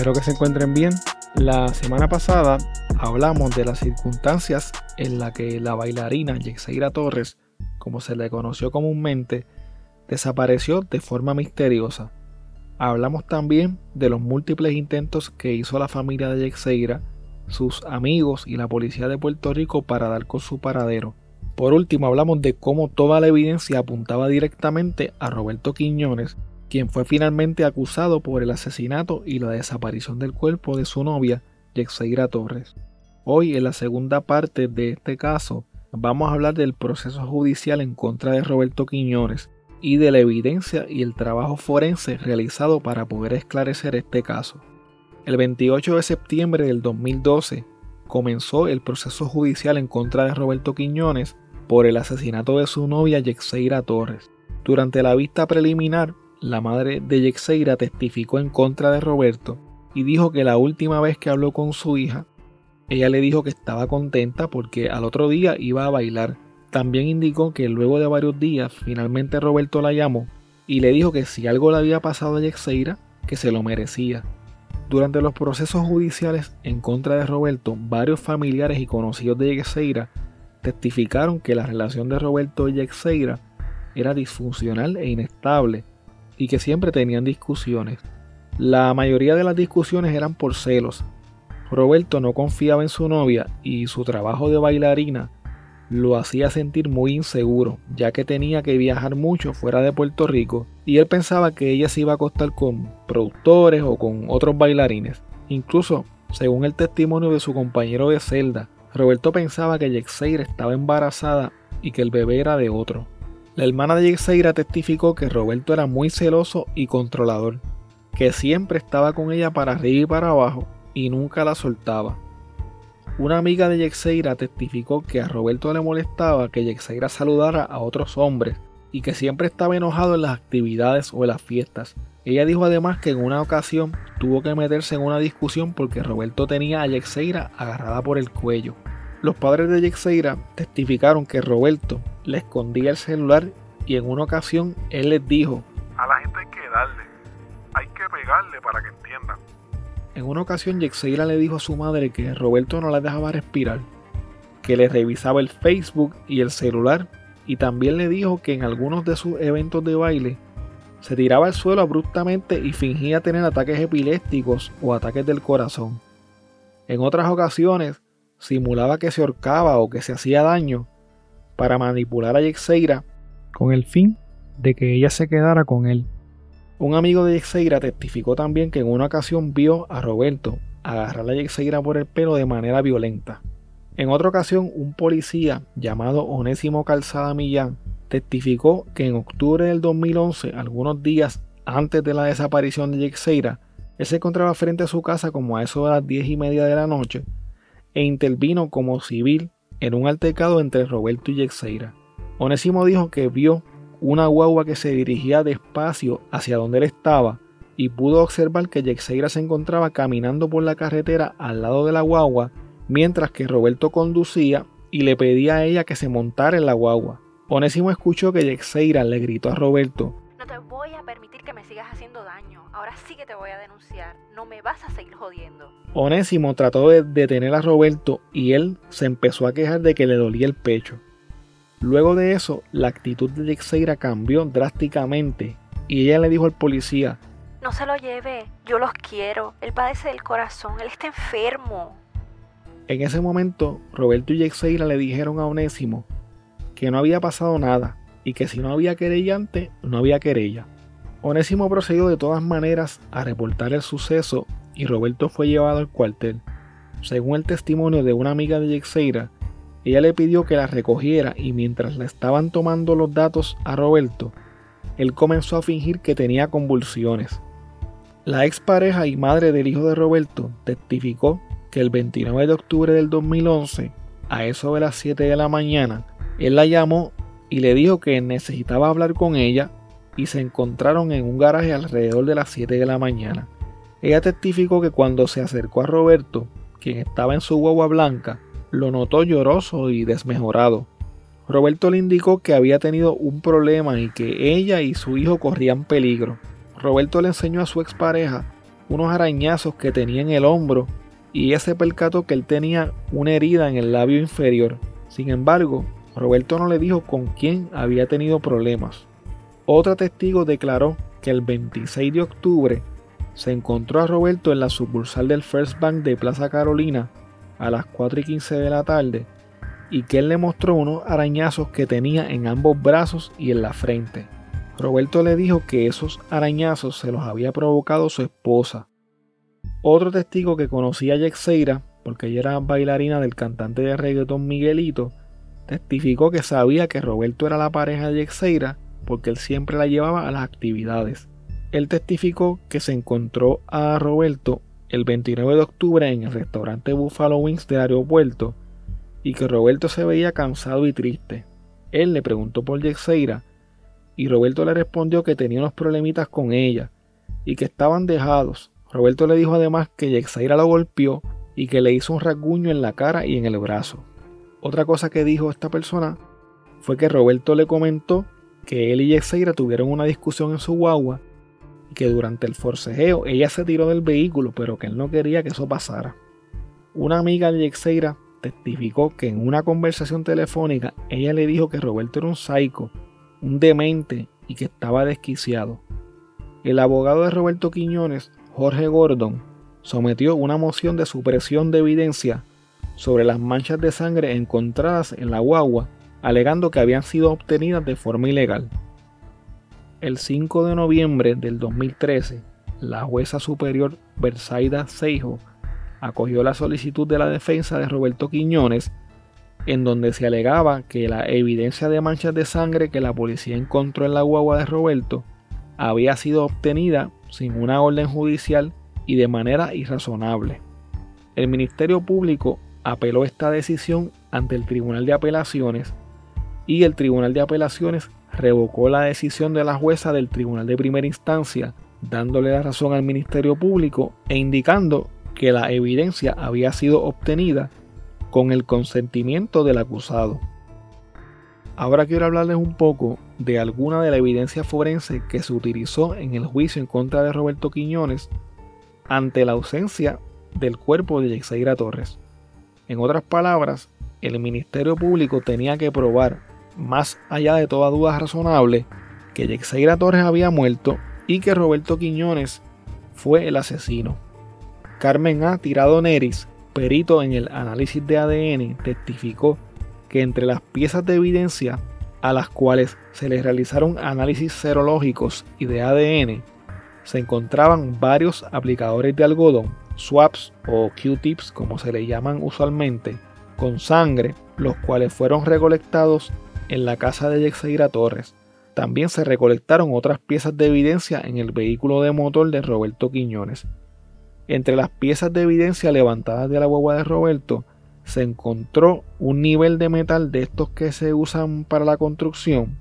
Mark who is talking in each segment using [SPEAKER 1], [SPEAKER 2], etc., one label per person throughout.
[SPEAKER 1] Espero que se encuentren bien. La semana pasada hablamos de las circunstancias en las que la bailarina Yexeira Torres, como se le conoció comúnmente, desapareció de forma misteriosa. Hablamos también de los múltiples intentos que hizo la familia de Yexeira, sus amigos y la policía de Puerto Rico para dar con su paradero. Por último, hablamos de cómo toda la evidencia apuntaba directamente a Roberto Quiñones, quien fue finalmente acusado por el asesinato y la desaparición del cuerpo de su novia, Yexeira Torres. Hoy, en la segunda parte de este caso, vamos a hablar del proceso judicial en contra de Roberto Quiñones y de la evidencia y el trabajo forense realizado para poder esclarecer este caso. El 28 de septiembre del 2012 comenzó el proceso judicial en contra de Roberto Quiñones por el asesinato de su novia Yexeira Torres. Durante la vista preliminar, la madre de Yexeira testificó en contra de Roberto y dijo que la última vez que habló con su hija, ella le dijo que estaba contenta porque al otro día iba a bailar. También indicó que luego de varios días finalmente Roberto la llamó y le dijo que si algo le había pasado a Yexeira, que se lo merecía. Durante los procesos judiciales en contra de Roberto, varios familiares y conocidos de Yexeira testificaron que la relación de Roberto y Yexeira era disfuncional e inestable y que siempre tenían discusiones. La mayoría de las discusiones eran por celos. Roberto no confiaba en su novia y su trabajo de bailarina lo hacía sentir muy inseguro, ya que tenía que viajar mucho fuera de Puerto Rico y él pensaba que ella se iba a acostar con productores o con otros bailarines. Incluso, según el testimonio de su compañero de celda, Roberto pensaba que Yexeira estaba embarazada y que el bebé era de otro. La hermana de Yexeira testificó que Roberto era muy celoso y controlador, que siempre estaba con ella para arriba y para abajo y nunca la soltaba. Una amiga de Yexeira testificó que a Roberto le molestaba que Yexeira saludara a otros hombres y que siempre estaba enojado en las actividades o en las fiestas. Ella dijo además que en una ocasión tuvo que meterse en una discusión porque Roberto tenía a Yexeira agarrada por el cuello. Los padres de Yexeira testificaron que Roberto le escondía el celular y en una ocasión él les dijo:
[SPEAKER 2] A la gente hay que darle, hay que pegarle para que entiendan.
[SPEAKER 1] En una ocasión Yexeira le dijo a su madre que Roberto no la dejaba respirar, que le revisaba el Facebook y el celular y también le dijo que en algunos de sus eventos de baile se tiraba al suelo abruptamente y fingía tener ataques epilépticos o ataques del corazón. En otras ocasiones simulaba que se ahorcaba o que se hacía daño para manipular a Yexeira con el fin de que ella se quedara con él. Un amigo de Yexeira testificó también que en una ocasión vio a Roberto agarrar a Yexeira por el pelo de manera violenta. En otra ocasión, un policía llamado Onésimo Calzada Millán testificó que en octubre del 2011, algunos días antes de la desaparición de Yexeira, él se encontraba frente a su casa como a eso de las diez y media de la noche e intervino como civil en un altercado entre Roberto y Yexeira. Onésimo dijo que vio una guagua que se dirigía despacio hacia donde él estaba y pudo observar que Yexeira se encontraba caminando por la carretera al lado de la guagua mientras que Roberto conducía y le pedía a ella que se montara en la guagua. Onésimo escuchó que Yexeira le gritó a Roberto
[SPEAKER 3] Ahora sí que te voy a denunciar. No me vas a seguir jodiendo.
[SPEAKER 1] Onésimo trató de detener a Roberto y él se empezó a quejar de que le dolía el pecho. Luego de eso, la actitud de Yexeira cambió drásticamente y ella le dijo al policía
[SPEAKER 3] No se lo lleve, yo los quiero. Él padece del corazón, él está enfermo.
[SPEAKER 1] En ese momento, Roberto y Yexeira le dijeron a Onésimo que no había pasado nada y que si no había querellante, no había querella. Onésimo procedió de todas maneras a reportar el suceso y Roberto fue llevado al cuartel. Según el testimonio de una amiga de Yexeira, ella le pidió que la recogiera y mientras le estaban tomando los datos a Roberto, él comenzó a fingir que tenía convulsiones. La expareja y madre del hijo de Roberto testificó que el 29 de octubre del 2011, a eso de las 7 de la mañana, él la llamó y le dijo que necesitaba hablar con ella y se encontraron en un garaje alrededor de las 7 de la mañana. Ella testificó que cuando se acercó a Roberto, quien estaba en su guagua blanca, lo notó lloroso y desmejorado. Roberto le indicó que había tenido un problema y que ella y su hijo corrían peligro. Roberto le enseñó a su expareja unos arañazos que tenía en el hombro y ella se percató que él tenía una herida en el labio inferior. Sin embargo, Roberto no le dijo con quién había tenido problemas. Otro testigo declaró que el 26 de octubre se encontró a Roberto en la sucursal del First Bank de Plaza Carolina a las 4 y 15 de la tarde y que él le mostró unos arañazos que tenía en ambos brazos y en la frente. Roberto le dijo que esos arañazos se los había provocado su esposa. Otro testigo que conocía a Yexeira, porque ella era bailarina del cantante de reggaeton Miguelito, testificó que sabía que Roberto era la pareja de Yexeira porque él siempre la llevaba a las actividades. Él testificó que se encontró a Roberto el 29 de octubre en el restaurante Buffalo Wings del aeropuerto y que Roberto se veía cansado y triste. Él le preguntó por Yexeira y Roberto le respondió que tenía unos problemitas con ella y que estaban dejados. Roberto le dijo además que Yexeira lo golpeó y que le hizo un rasguño en la cara y en el brazo. Otra cosa que dijo esta persona fue que Roberto le comentó que él y Yexeira tuvieron una discusión en su guagua y que durante el forcejeo ella se tiró del vehículo, pero que él no quería que eso pasara. Una amiga de Yexeira testificó que en una conversación telefónica ella le dijo que Roberto era un psycho, un demente y que estaba desquiciado. El abogado de Roberto Quiñones, Jorge Gordon, sometió una moción de supresión de evidencia sobre las manchas de sangre encontradas en la guagua, alegando que habían sido obtenidas de forma ilegal. El 5 de noviembre del 2013, la jueza superior Bersaida Seijo acogió la solicitud de la defensa de Roberto Quiñones, en donde se alegaba que la evidencia de manchas de sangre que la policía encontró en la guagua de Roberto había sido obtenida sin una orden judicial y de manera irrazonable. El Ministerio Público apeló esta decisión ante el Tribunal de Apelaciones y el Tribunal de Apelaciones revocó la decisión de la jueza del Tribunal de Primera Instancia, dándole la razón al Ministerio Público e indicando que la evidencia había sido obtenida con el consentimiento del acusado. Ahora quiero hablarles un poco de alguna de la evidencia forense que se utilizó en el juicio en contra de Roberto Quiñones ante la ausencia del cuerpo de Yexeira Torres. En otras palabras, el Ministerio Público tenía que probar, más allá de toda duda razonable, que Yexeira Torres había muerto y que Roberto Quiñones fue el asesino. Carmen A. Tirado Neris, perito en el análisis de ADN, testificó que entre las piezas de evidencia a las cuales se les realizaron análisis serológicos y de ADN, se encontraban varios aplicadores de algodón swaps o Q-tips como se le llaman usualmente, con sangre, los cuales fueron recolectados en la casa de Yexeira Torres. También se recolectaron otras piezas de evidencia en el vehículo de motor de Roberto Quiñones. Entre las piezas de evidencia levantadas de la hueva de Roberto se encontró un nivel de metal de estos que se usan para la construcción,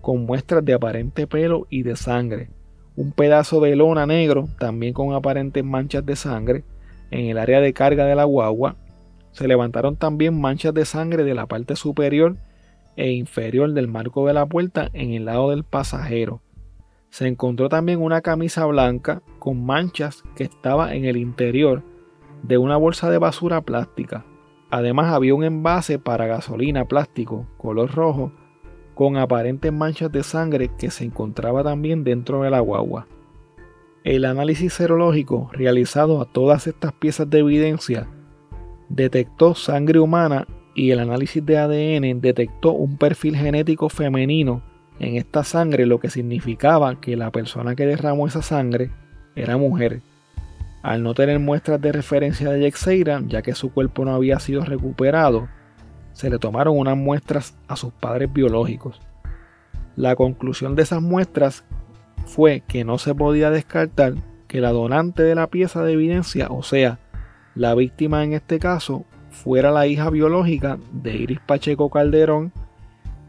[SPEAKER 1] con muestras de aparente pelo y de sangre, un pedazo de lona negro, también con aparentes manchas de sangre, en el área de carga de la guagua. Se levantaron también manchas de sangre de la parte superior e inferior del marco de la puerta en el lado del pasajero. Se encontró también una camisa blanca con manchas que estaba en el interior de una bolsa de basura plástica. Además había un envase para gasolina plástico color rojo con aparentes manchas de sangre que se encontraba también dentro de la guagua. El análisis serológico realizado a todas estas piezas de evidencia detectó sangre humana y el análisis de ADN detectó un perfil genético femenino en esta sangre, lo que significaba que la persona que derramó esa sangre era mujer. Al no tener muestras de referencia de Yexeira, ya que su cuerpo no había sido recuperado, se le tomaron unas muestras a sus padres biológicos. La conclusión de esas muestras fue que no se podía descartar que la donante de la pieza de evidencia, o sea, la víctima en este caso, fuera la hija biológica de Iris Pacheco Calderón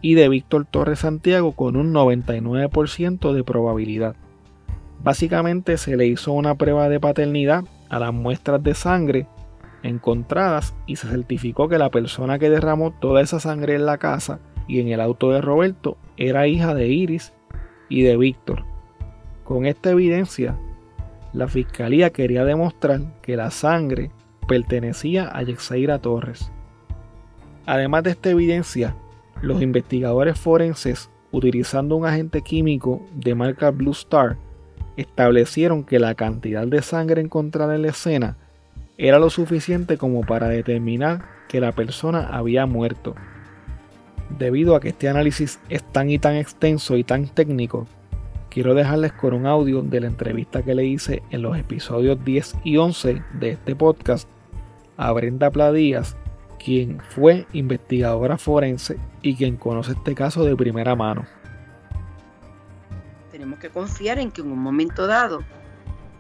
[SPEAKER 1] y de Víctor Torres Santiago con un 99% de probabilidad. Básicamente se le hizo una prueba de paternidad a las muestras de sangre encontradas y se certificó que la persona que derramó toda esa sangre en la casa y en el auto de Roberto era hija de Iris y de Víctor. Con esta evidencia La fiscalía quería demostrar que la sangre pertenecía a Yexeira Torres. Además de esta evidencia, los investigadores forenses, utilizando un agente químico de marca Blue Star, establecieron que la cantidad de sangre encontrada en la escena era lo suficiente como para determinar que la persona había muerto. Debido a que este análisis es tan y tan extenso y tan técnico, quiero dejarles con un audio de la entrevista que le hice en los episodios 10 y 11 de este podcast a Brenda Pladías, quien fue investigadora forense y quien conoce este caso de primera mano.
[SPEAKER 4] Tenemos que confiar en que en un momento dado,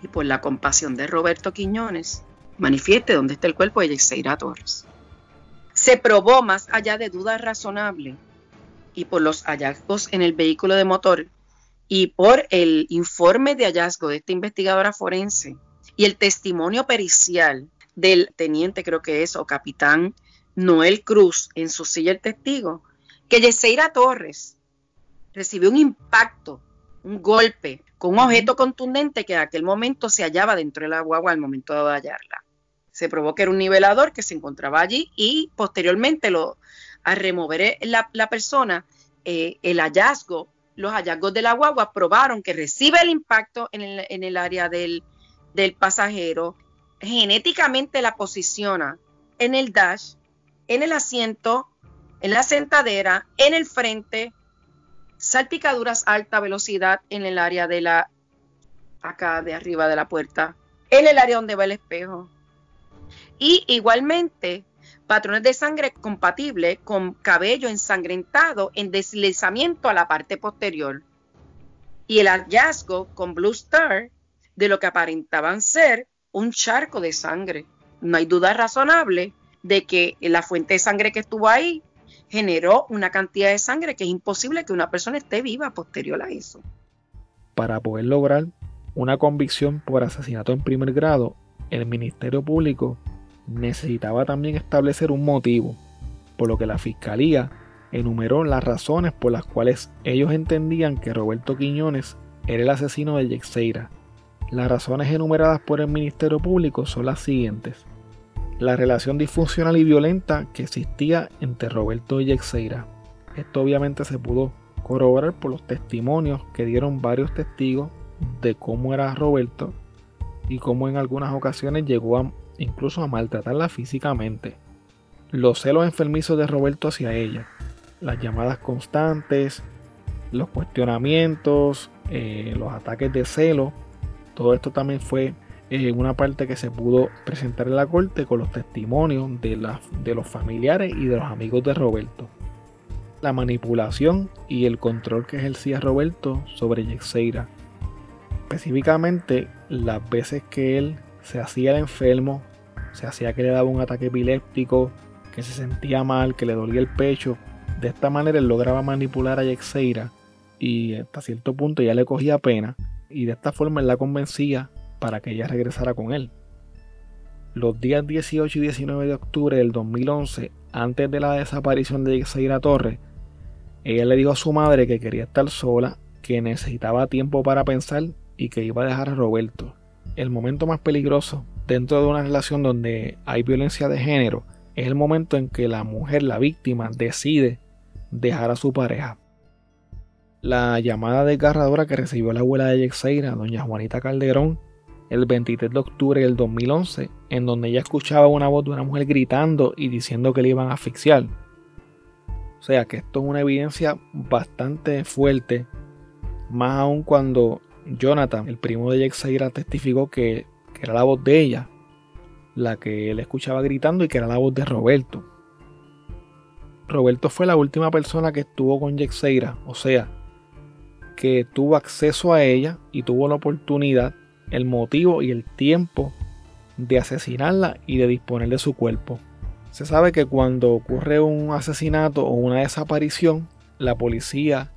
[SPEAKER 4] y por la compasión de Roberto Quiñones, manifieste dónde está el cuerpo de Yexeira Torres. Se probó más allá de dudas razonables y por los hallazgos en el vehículo de motor y por el informe de hallazgo de esta investigadora forense y el testimonio pericial del teniente, creo que es, o capitán Noel Cruz en su silla el testigo, que Yeseira Torres recibió un impacto, un golpe con un objeto contundente que en aquel momento se hallaba dentro de la guagua al momento de hallarla. Se probó que era un nivelador que se encontraba allí y posteriormente lo, al remover la, la persona, eh, el hallazgo, los hallazgos de la guagua probaron que recibe el impacto en el, área del, del pasajero, genéticamente la posiciona en el dash en el asiento, en la sentadera, en el frente, salpicaduras a alta velocidad en el área de la, acá de arriba de la puerta, en el área donde va el espejo. Y igualmente, patrones de sangre compatibles con cabello ensangrentado en deslizamiento a la parte posterior. Y el hallazgo con Blue Star de lo que aparentaban ser un charco de sangre. No hay duda razonable de que la fuente de sangre que estuvo ahí generó una cantidad de sangre que es imposible que una persona esté viva posterior a eso.
[SPEAKER 1] Para poder lograr una convicción por asesinato en primer grado, el Ministerio Público necesitaba también establecer un motivo, por lo que la Fiscalía enumeró las razones por las cuales ellos entendían que Roberto Quiñones era el asesino de Yexeira. Las razones enumeradas por el Ministerio Público son las siguientes la relación disfuncional y violenta que existía entre Roberto y Yexeira. Esto obviamente se pudo corroborar por los testimonios que dieron varios testigos de cómo era Roberto y cómo en algunas ocasiones llegó incluso a maltratarla físicamente. Los celos enfermizos de Roberto hacia ella, las llamadas constantes, los cuestionamientos, eh, los ataques de celo, todo esto también fue en una parte que se pudo presentar en la corte con los testimonios de, de los familiares y de los amigos de Roberto. La manipulación y el control que ejercía Roberto sobre Yexeira. Específicamente las veces que él se hacía el enfermo, se hacía que le daba un ataque epiléptico, que se sentía mal, que le dolía el pecho. De esta manera él lograba manipular a Yexeira y hasta cierto punto ya le cogía pena y de esta forma él la convencía para que ella regresara con él. Los días 18 y 19 de octubre del 2011, antes de la desaparición de Yexaira Torres, ella le dijo a su madre que quería estar sola, que necesitaba tiempo para pensar y que iba a dejar a Roberto. El momento más peligroso dentro de una relación donde hay violencia de género es el momento en que la mujer, la víctima, decide dejar a su pareja. La llamada desgarradora que recibió la abuela de Yexeira, doña Juanita Calderón, el 23 de octubre del 2011, en donde ella escuchaba una voz de una mujer gritando y diciendo que le iban a asfixiar. O sea que esto es una evidencia bastante fuerte, más aún cuando Jonathan, el primo de Yexaira, testificó que, que, era la voz de ella, la que él escuchaba gritando y que era la voz de Roberto. Roberto fue la última persona que estuvo con Yexeira, o sea, que tuvo acceso a ella y tuvo la oportunidad el motivo y el tiempo de asesinarla y de disponer de su cuerpo. Se sabe que cuando ocurre un asesinato o una desaparición, la policía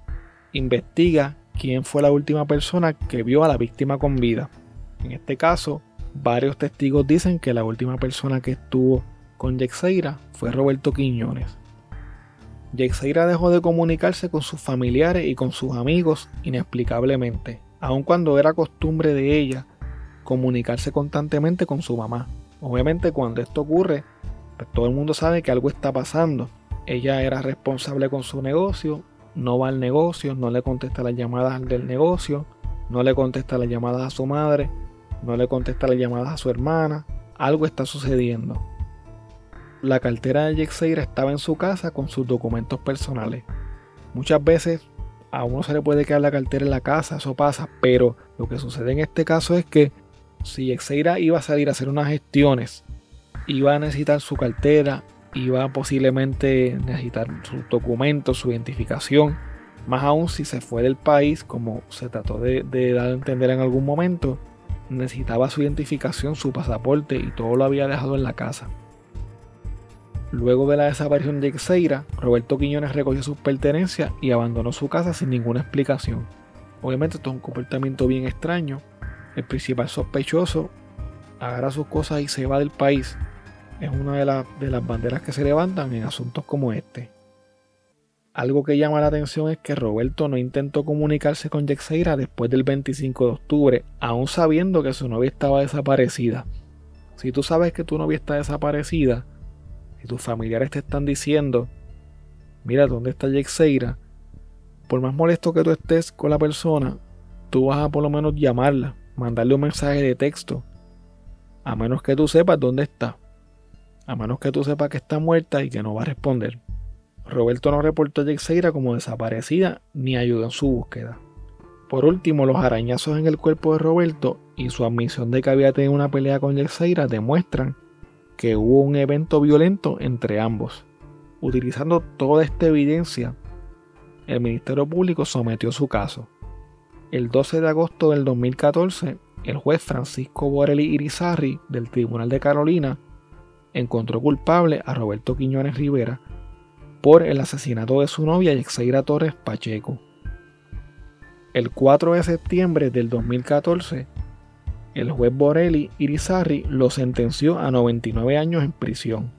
[SPEAKER 1] investiga quién fue la última persona que vio a la víctima con vida. En este caso, varios testigos dicen que la última persona que estuvo con Yexeira fue Roberto Quiñones. Yexeira dejó de comunicarse con sus familiares y con sus amigos inexplicablemente aun cuando era costumbre de ella comunicarse constantemente con su mamá. Obviamente cuando esto ocurre, pues todo el mundo sabe que algo está pasando. Ella era responsable con su negocio, no va al negocio, no le contesta las llamadas del negocio, no le contesta las llamadas a su madre, no le contesta las llamadas a su hermana. Algo está sucediendo. La cartera de Yexeira estaba en su casa con sus documentos personales. Muchas veces a uno se le puede quedar la cartera en la casa, eso pasa, pero lo que sucede en este caso es que si Yexeira iba a salir a hacer unas gestiones, iba a necesitar su cartera, iba posiblemente necesitar sus documentos, su identificación, más aún si se fue del país, como se trató de, dar a entender en algún momento, necesitaba su identificación, su pasaporte y todo lo había dejado en la casa. Luego de la desaparición de Xeira, Roberto Quiñones recogió sus pertenencias y abandonó su casa sin ninguna explicación. Obviamente esto es un comportamiento bien extraño. El principal sospechoso agarra sus cosas y se va del país. Es una de, de las banderas que se levantan en asuntos como este. Algo que llama la atención es que Roberto no intentó comunicarse con Yexeira después del 25 de octubre, aún sabiendo que su novia estaba desaparecida. Si tú sabes que tu novia está desaparecida, si tus familiares te están diciendo, mira dónde está Yexeira, por más molesto que tú estés con la persona, tú vas a por lo menos llamarla, mandarle un mensaje de texto, a menos que tú sepas dónde está, a menos que tú sepas que está muerta y que no va a responder. Roberto no reportó a Yexeira como desaparecida ni ayudó en su búsqueda. Por último, los arañazos en el cuerpo de Roberto y su admisión de que había tenido una pelea con Yexeira demuestran que hubo un evento violento entre ambos. Utilizando toda esta evidencia, el Ministerio Público sometió su caso. El 12 de agosto del 2014, el juez Francisco Borelli Irizarri del Tribunal de Carolina encontró culpable a Roberto Quiñones Rivera por el asesinato de su novia Yexeira Torres Pacheco. El 4 de septiembre del 2014, el juez Borelli Irizarri lo sentenció a 99 años en prisión.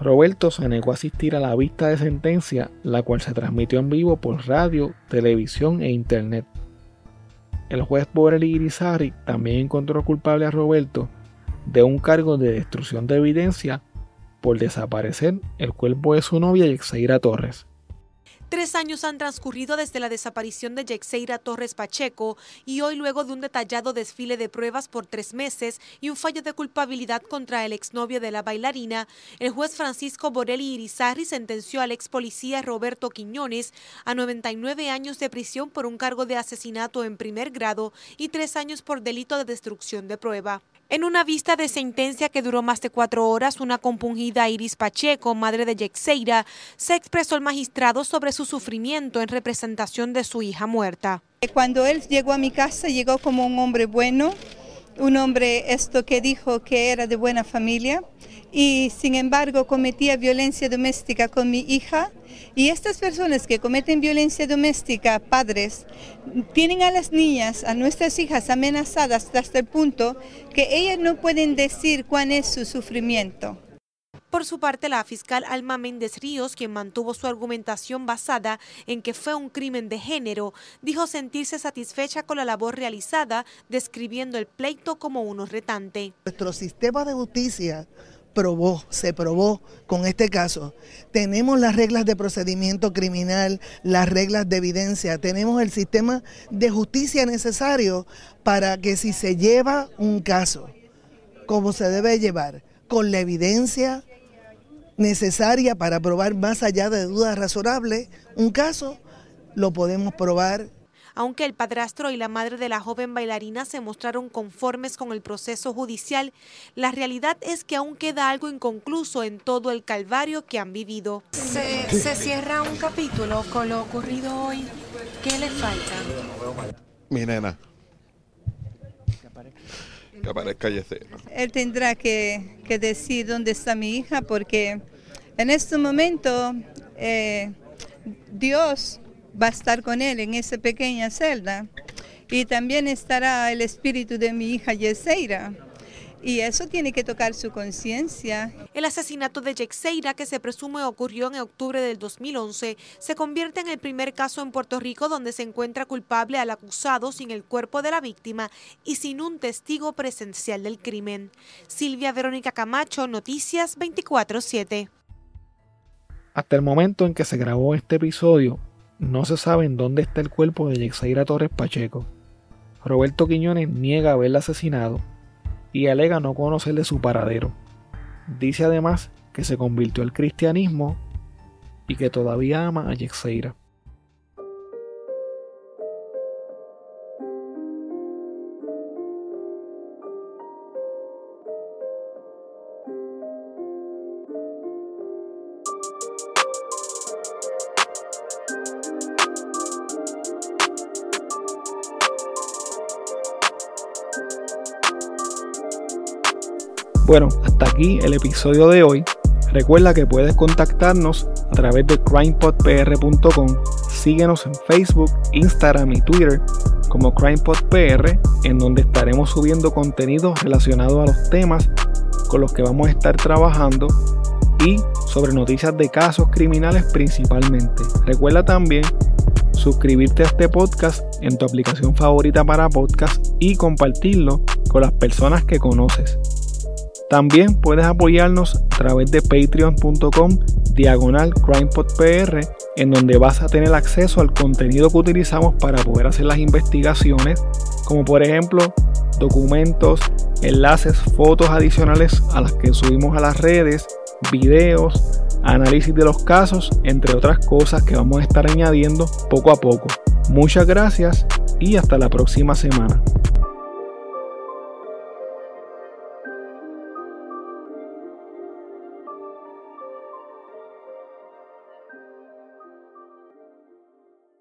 [SPEAKER 1] Roberto se negó a asistir a la vista de sentencia, la cual se transmitió en vivo por radio, televisión e internet. El juez Borelli Irizarri también encontró culpable a Roberto de un cargo de destrucción de evidencia por desaparecer el cuerpo de su novia Yexeira Torres.
[SPEAKER 5] Tres años han transcurrido desde la desaparición de Yexeira Torres Pacheco y hoy luego de un detallado desfile de pruebas por tres meses y un fallo de culpabilidad contra el exnovio de la bailarina, el juez Francisco Borelli Irizarri sentenció al ex policía Roberto Quiñones a 99 años de prisión por un cargo de asesinato en primer grado y tres años por delito de destrucción de prueba. En una vista de sentencia que duró más de cuatro horas, una compungida Iris Pacheco, madre de Yexeira, se expresó al magistrado sobre su sufrimiento en representación de su hija muerta.
[SPEAKER 6] Cuando él llegó a mi casa, llegó como un hombre bueno, un hombre esto que dijo que era de buena familia y sin embargo cometía violencia doméstica con mi hija. Y estas personas que cometen violencia doméstica, padres, tienen a las niñas, a nuestras hijas amenazadas hasta el punto que ellas no pueden decir cuál es su sufrimiento.
[SPEAKER 5] Por su parte, la fiscal Alma Méndez Ríos, quien mantuvo su argumentación basada en que fue un crimen de género, dijo sentirse satisfecha con la labor realizada, describiendo el pleito como uno retante.
[SPEAKER 7] Nuestro sistema de justicia probó, se probó con este caso. Tenemos las reglas de procedimiento criminal, las reglas de evidencia, tenemos el sistema de justicia necesario para que si se lleva un caso como se debe llevar, con la evidencia necesaria para probar más allá de dudas razonables un caso, lo podemos probar
[SPEAKER 5] aunque el padrastro y la madre de la joven bailarina se mostraron conformes con el proceso judicial, la realidad es que aún queda algo inconcluso en todo el calvario que han vivido.
[SPEAKER 8] Se, cierra un capítulo con lo ocurrido hoy. ¿Qué le falta?
[SPEAKER 9] Mi nena. Que
[SPEAKER 6] Él tendrá que, decir dónde está mi hija porque en este momento eh, Dios va a estar con él en esa pequeña celda y también estará el espíritu de mi hija Yeseira. Y eso tiene que tocar su conciencia.
[SPEAKER 5] El asesinato de Yexeira, que se presume ocurrió en octubre del 2011, se convierte en el primer caso en Puerto Rico donde se encuentra culpable al acusado sin el cuerpo de la víctima y sin un testigo presencial del crimen. Silvia Verónica Camacho, Noticias 24-7.
[SPEAKER 1] Hasta el momento en que se grabó este episodio, no se sabe en dónde está el cuerpo de Yexaira Torres Pacheco. Roberto Quiñones niega haberla asesinado y alega no conocerle su paradero. Dice además que se convirtió al cristianismo y que todavía ama a Yexeira. Bueno, hasta aquí el episodio de hoy. Recuerda que puedes contactarnos a través de crimepodpr.com. Síguenos en Facebook, Instagram y Twitter como CrimePodPR, en donde estaremos subiendo contenido relacionado a los temas con los que vamos a estar trabajando y sobre noticias de casos criminales principalmente. Recuerda también suscribirte a este podcast en tu aplicación favorita para podcast y compartirlo con las personas que conoces. También puedes apoyarnos a través de patreon.com diagonal crimepodpr en donde vas a tener acceso al contenido que utilizamos para poder hacer las investigaciones, como por ejemplo documentos, enlaces, fotos adicionales a las que subimos a las redes, videos, análisis de los casos, entre otras cosas que vamos a estar añadiendo poco a poco. Muchas gracias y hasta la próxima semana.